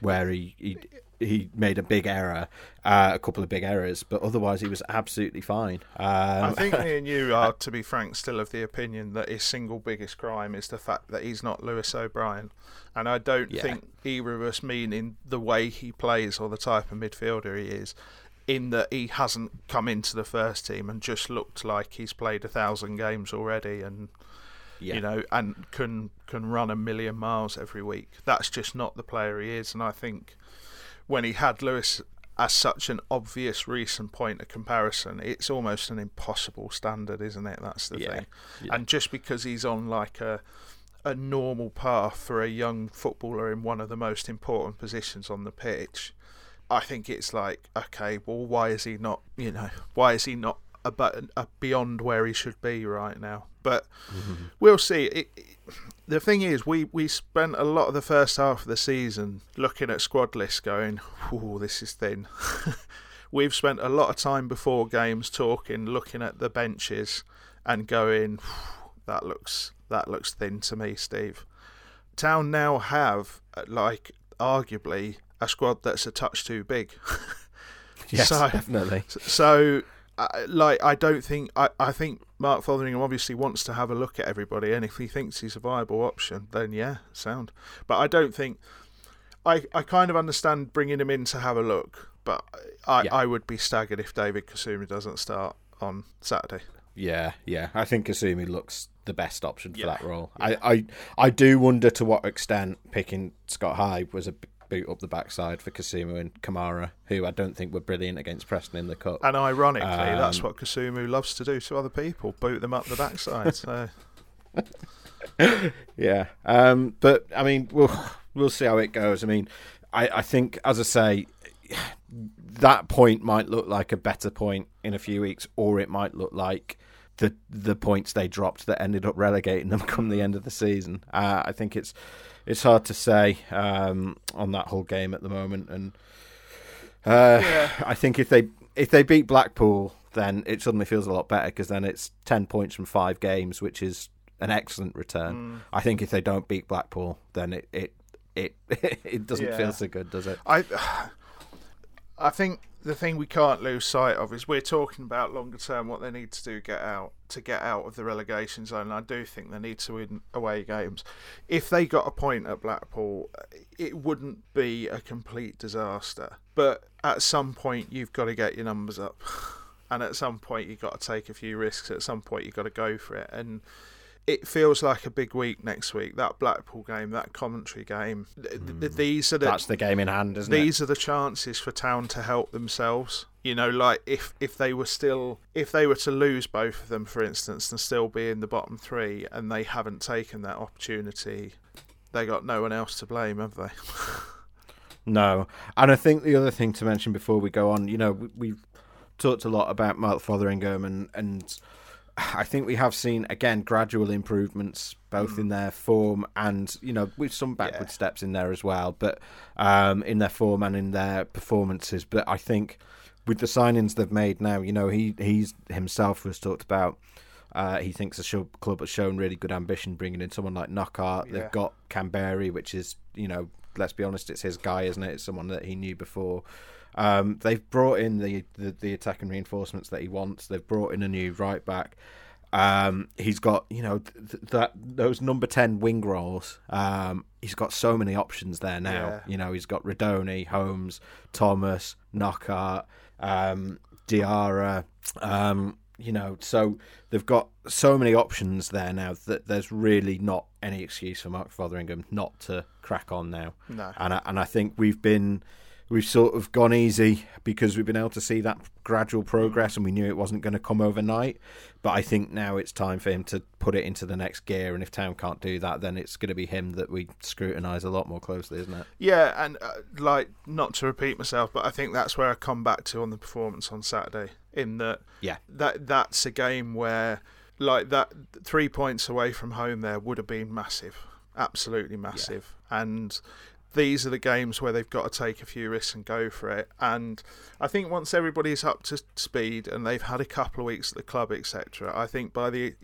where he. he he made a big error, uh, a couple of big errors, but otherwise he was absolutely fine. Um, I think me and you are, to be frank, still of the opinion that his single biggest crime is the fact that he's not Lewis O'Brien. And I don't Yeah. think either of us mean in the way he plays or the type of midfielder he is, in that he hasn't come into the first team and just looked like he's played a thousand games already and yeah. you know and can can run a million miles every week. That's just not the player he is. And I think when he had Lewis as such an obvious recent point of comparison, it's almost an impossible standard, isn't it? That's the Yeah, thing. yeah. And just because he's on like a a normal path for a young footballer in one of the most important positions on the pitch, I think it's like, okay, well, why is he not? You know, why is he not a, a beyond where he should be right now? But mm-hmm. we'll see. It, it, the thing is, we, we spent a lot of the first half of the season looking at squad lists, going, "Ooh, this is thin." We've spent a lot of time before games talking, looking at the benches, and going, "That looks that looks thin to me, Steve." Town now have like arguably a squad that's a touch too big. yes, so- definitely. So, uh, like, I don't think I, I think Mark Fotheringham obviously wants to have a look at everybody, and if he thinks he's a viable option, then yeah, sound. But I don't think I I kind of understand bringing him in to have a look, but I Yeah. I would be staggered if David Kasumu doesn't start on Saturday. Yeah, yeah. I think Kasumu looks the best option for Yeah, that role. I, I, I do wonder to what extent picking Scott High was a boot up the backside for Kasumu and Kamara, who I don't think were brilliant against Preston in the cup. And ironically, that's Um, what Kasumu loves to do to other people: boot them up the backside. So Yeah, um, but I mean, we'll we'll see how it goes. I mean, I, I think, as I say, that point might look like a better point in a few weeks, or it might look like the the points they dropped that ended up relegating them come the end of the season. Uh, I think it's it's hard to say um, on that whole game at the moment, and uh, I think if they if they beat Blackpool, then it suddenly feels a lot better because then it's ten points from five games, which is an excellent return. I think if they don't beat Blackpool, then it it it, it doesn't Yeah. feel so good, does it? I, I think the thing we can't lose sight of is we're talking about longer term what they need to do get out to get out of the relegation zone. I do think they need to win away games. If they got a point at Blackpool, eh, it wouldn't be a complete disaster. But at some point, you've got to get your numbers up, and at some point, you've got to take a few risks. At some point, you've got to go for it, and it feels like a big week next week. That Blackpool game, that commentary game. th- th- hmm. these are the That's the game in hand, isn't it? these are the chances for town to help themselves you know like if if they were still if they were to lose both of them for instance and still be in the bottom three and they haven't taken that opportunity they got no one else to blame have they No, and I think the other thing to mention before we go on, you know, we, we've talked a lot about Mark Fotheringham and and I think we have seen again gradual improvements both in their form and you know with some backward Yeah. steps in there as well, but um, in their form and in their performances. But I think with the signings they've made now, you know, he he's himself was talked about. Uh, he thinks the show, club has shown really good ambition bringing in someone like Knockaert. Yeah. They've got Kamberi, which is you know, let's be honest, it's his guy, isn't it? It's someone that he knew before. Um, they've brought in the, the the attacking reinforcements that he wants. They've brought in a new right back. Um, he's got you know th- th- that those number ten wing roles. Um, he's got so many options there now. Yeah. You know he's got Rudoni, Holmes, Thomas, Knockaert, um, Diarra. Um, you know, so they've got so many options there now that there's really not any excuse for Mark Fotheringham not to crack on now. No. And I, and I think we've been we've sort of gone easy because we've been able to see that gradual progress and we knew it wasn't going to come overnight. But I think now it's time for him to put it into the next gear. And if Town can't do that, then it's going to be him that we scrutinise a lot more closely, isn't it? Yeah, and uh, like not to repeat myself, but I think that's where I come back to on the performance on Saturday. In that, Yeah. that that's a game where like that three points away from home there would have been massive, absolutely massive, and these are the games where they've got to take a few risks and go for it. And I think once everybody's up to speed and they've had a couple of weeks at the club, etc., I think by the,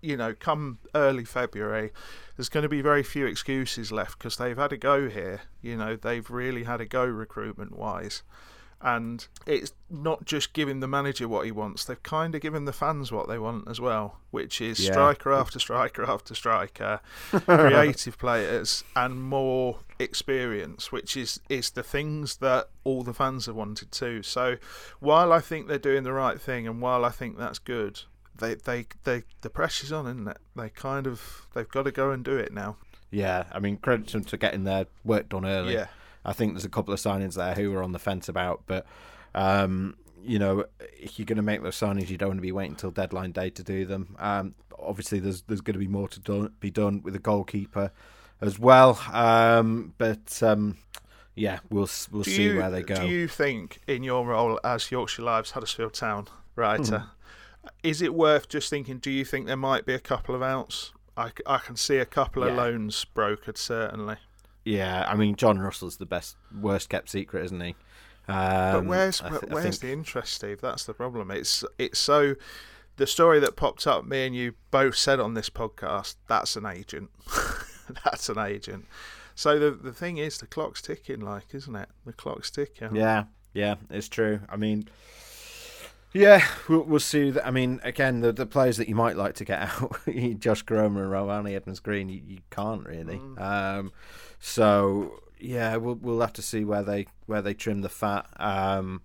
you know, come early February, there's going to be very few excuses left because they've had a go here. You know, they've really had a go recruitment wise. And it's not just giving the manager what he wants, they've kind of given the fans what they want as well, which is Yeah. striker after striker after striker, creative players, and more experience, which is, is the things that all the fans have wanted too. So while I think they're doing the right thing and while I think that's good, they, they, they the pressure's on, isn't it? They kind of they've got to go and do it now. Yeah, I mean, credit them to getting their work done early. Yeah. I think there's a couple of signings there who were on the fence about, but um, you know, if you're going to make those signings, you don't want to be waiting until deadline day to do them. Um, obviously, there's there's going to be more to do, be done with the goalkeeper as well. Um, but um, yeah, we'll we'll Do see you- where they go. Do you think, in your role as Yorkshire Live's Huddersfield Town writer, Hmm. is it worth just thinking? Do you think there might be a couple of outs? I, I can see a couple of Yeah. loans brokered certainly. Yeah, I mean, Jon Russell's the best, worst kept secret, isn't he? Um, But where's th- where's think- the interest, Steve? That's the problem. It's it's so. The story that popped up, me and you both said on this podcast, that's an agent. that's an agent. So the the thing is, the clock's ticking, like, isn't it? The clock's ticking. Yeah, yeah, it's true. I mean, yeah, we'll, we'll see. That, I mean, again, the the players that you might like to get out, Josh Koroma and Rarmani Edmonds Green, you, you can't really. Um, so yeah, we'll we'll have to see where they where they trim the fat. Um,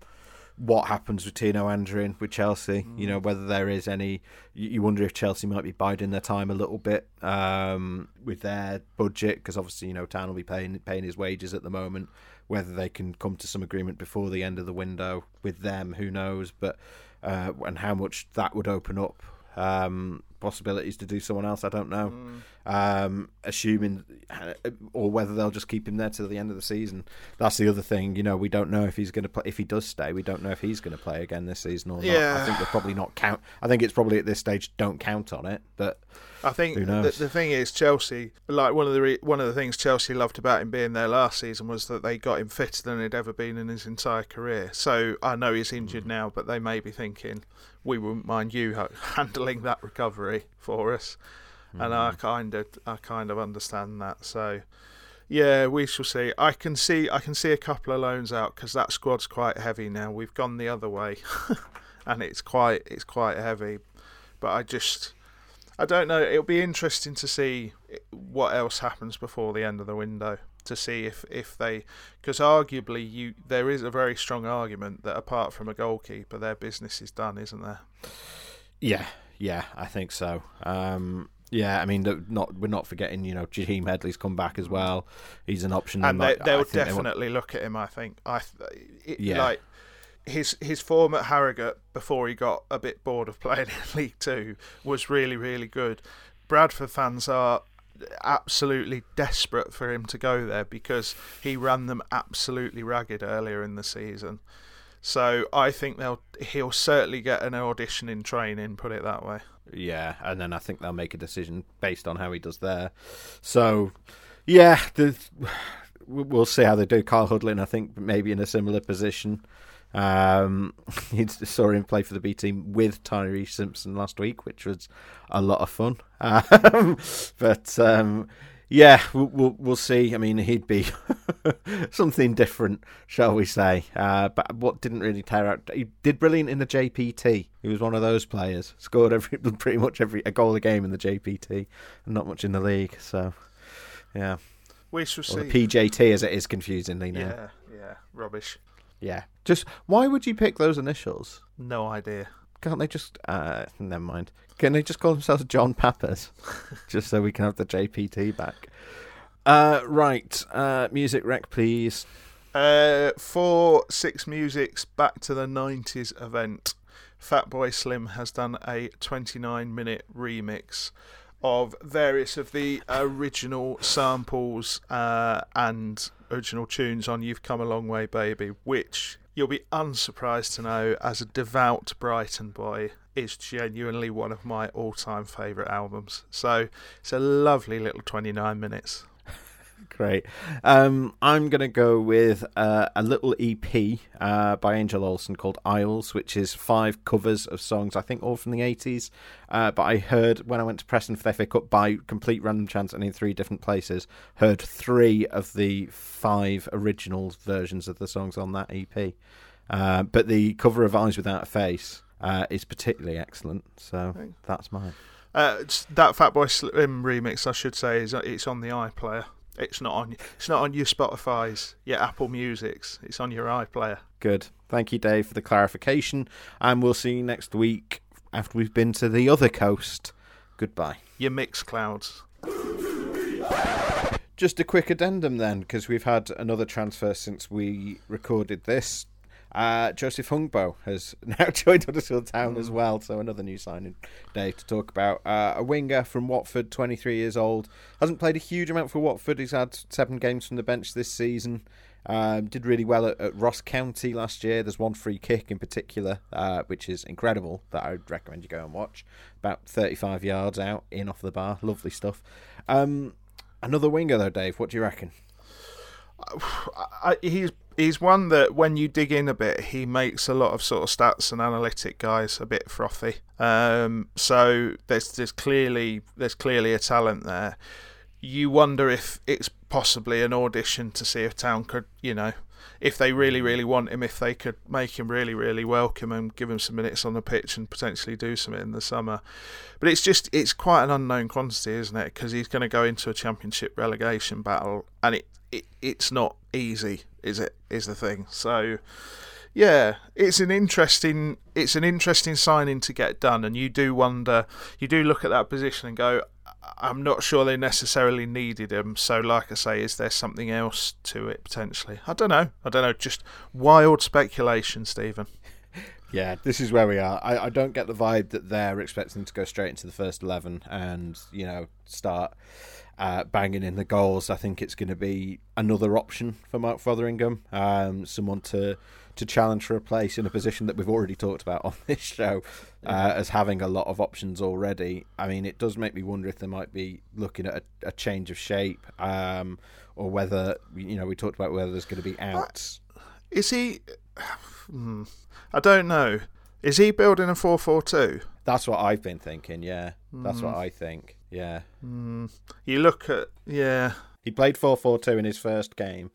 what happens with Tino Anjorin with Chelsea? You know whether there is any. You, you wonder if Chelsea might be biding their time a little bit um, with their budget because obviously you know Town will be paying paying his wages at the moment. Whether they can come to some agreement before the end of the window with them, who knows? But uh, and how much that would open up um, possibilities to do someone else, I don't know. Um, assuming, or whether they'll just keep him there till the end of the season. That's the other thing. You know, we don't know if he's going to play. If he does stay, we don't know if he's going to play again this season or not. Yeah. I think they're probably not count. I think it's probably at this stage don't count on it. But I think Who the, knows? the thing is Chelsea. Like one of the re- one of the things Chelsea loved about him being there last season was that they got him fitter than he'd ever been in his entire career. So I know he's injured now, but they may be thinking we wouldn't mind you handling that recovery for us. And I mm-hmm. kind of I kind of understand that. So yeah, we shall see. I can see I can see a couple of loans out because that squad's quite heavy now. We've gone the other way, and it's quite it's quite heavy. But I just I don't know. It'll be interesting to see what else happens before the end of the window to see if if they because arguably you there is a very strong argument that apart from a goalkeeper, their business is done, isn't there? yeah, yeah, I think so. Um, yeah, I mean, not we're not forgetting. You know, Jaheim Headley's come back as well. He's an option. and they, they'll think they definitely look at him. I think. I th- it, Yeah. like his his form at Harrogate before he got a bit bored of playing in League Two was really really good. Bradford fans are absolutely desperate for him to go there because he ran them absolutely ragged earlier in the season. So I think they'll he'll certainly get an audition in training. Put it that way. Yeah, and then I think they'll make a decision based on how he does there. So, yeah, we'll see how they do. Kyle Hudlin, I think, maybe in a similar position. Um, he saw him play for the B team with Tyreece Simpson last week, which was a lot of fun. Um, but um, yeah, we'll, we'll, we'll see. I mean, he'd be something different, shall we say? Uh, but what didn't really tear out, he did brilliant in the JPT. He was one of those players. Scored every pretty much every a goal a game in the JPT, and not much in the league. So, yeah. We shall see. Or the PJT, as it is confusingly now. Yeah, yeah, rubbish. Yeah. Just why would you pick those initials? No idea. Can't they just? Uh, never mind. Can they just call themselves John Pappas, just so we can have the JPT back? Uh, right. Uh, music rec, please. Uh, for Six Music's Back to the 90s event, Fatboy Slim has done a 29 minute remix of various of the original samples uh, and original tunes on You've Come a Long Way Baby, which you'll be unsurprised to know, as a devout Brighton boy, is genuinely one of my all time favourite albums. So it's a lovely little 29 minutes. Great. Um, I'm going to go with uh, a little EP uh, by Angel Olsen called Aisles, which is five covers of songs, I think all from the 80s. Uh, but I heard when I went to Preston for the FA Cup by complete random chance and in three different places, heard three of the five original versions of the songs on that EP. Uh, but the cover of Eyes Without a Face uh, is particularly excellent. So that's mine. Uh, that Fatboy Slim remix, I should say, is it's on the iPlayer. It's not on. It's not on your Spotify's, your Apple Music's. It's on your iPlayer. Good. Thank you, Dave, for the clarification. And we'll see you next week after we've been to the other coast. Goodbye. Your mix clouds. Just a quick addendum then, because we've had another transfer since we recorded this. Uh, Joseph Hungbo has now joined Huddersfield Town as well, so another new signing day to talk about. Uh, a winger from Watford, 23 years old, hasn't played a huge amount for Watford. He's had seven games from the bench this season. Um, did really well at, at, Ross County last year. There's one free kick in particular, uh, which is incredible, that I would recommend you go and watch. About 35 yards out, in off the bar. Lovely stuff. Um, another winger, though, Dave. What do you reckon? I, he's he's one that when you dig in a bit, he makes a lot of sort of stats and analytic guys a bit frothy. Um, so there's there's clearly there's clearly a talent there. You wonder if it's possibly an audition to see if Town could, you know, if they really really want him, if they could make him really really welcome and give him some minutes on the pitch and potentially do something in the summer. But it's just it's quite an unknown quantity, isn't it? Because he's going to go into a championship relegation battle, and it, it it's not easy is it is the thing. So yeah, it's an interesting it's an interesting signing to get done, and you do wonder, you do look at that position and go, I'm not sure they necessarily needed him. So, like I say, is there something else to it potentially? I don't know. I don't know. Just wild speculation, Steven. Yeah, this is where we are. I, I don't get the vibe that they're expecting to go straight into the first eleven and you know start uh, banging in the goals. I think it's going to be another option for Mark Fotheringham, um, someone to to challenge for a place in a position that we've already talked about on this show uh, as having a lot of options already. I mean, it does make me wonder if they might be looking at a, a change of shape, um, or whether you know we talked about whether there's going to be outs. Is he? Hmm, I don't know. Is he building a four four two? That's what I've been thinking. Yeah, that's mm. what I think. Yeah. Mm. You look at yeah. He played four four two in his first game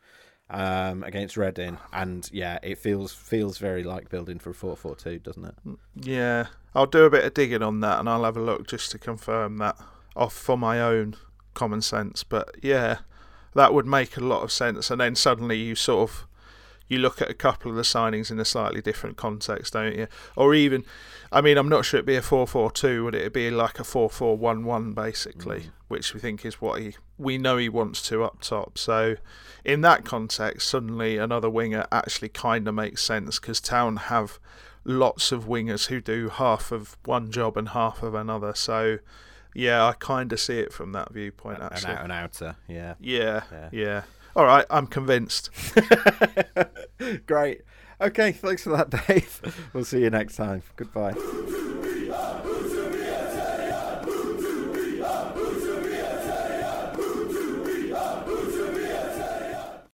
um, against Reading, and yeah, it feels feels very like building for a four four two, doesn't it? Mm, yeah, I'll do a bit of digging on that, and I'll have a look just to confirm that off for my own common sense. But yeah, that would make a lot of sense. And then suddenly you sort of you look at a couple of the signings in a slightly different context, don't you? Or even, I mean, I'm not sure it'd be a 4 4 2, would it? It'd be like a 4 4 1 1, basically, mm. which we think is what he, we know he wants to up top. So, in that context, suddenly another winger actually kind of makes sense because Town have lots of wingers who do half of one job and half of another. So, yeah, I kind of see it from that viewpoint, actually. An out and outer, yeah. Yeah, yeah. yeah. All right, I'm convinced. Great. Okay, thanks for that, Dave. We'll see you next time. Goodbye.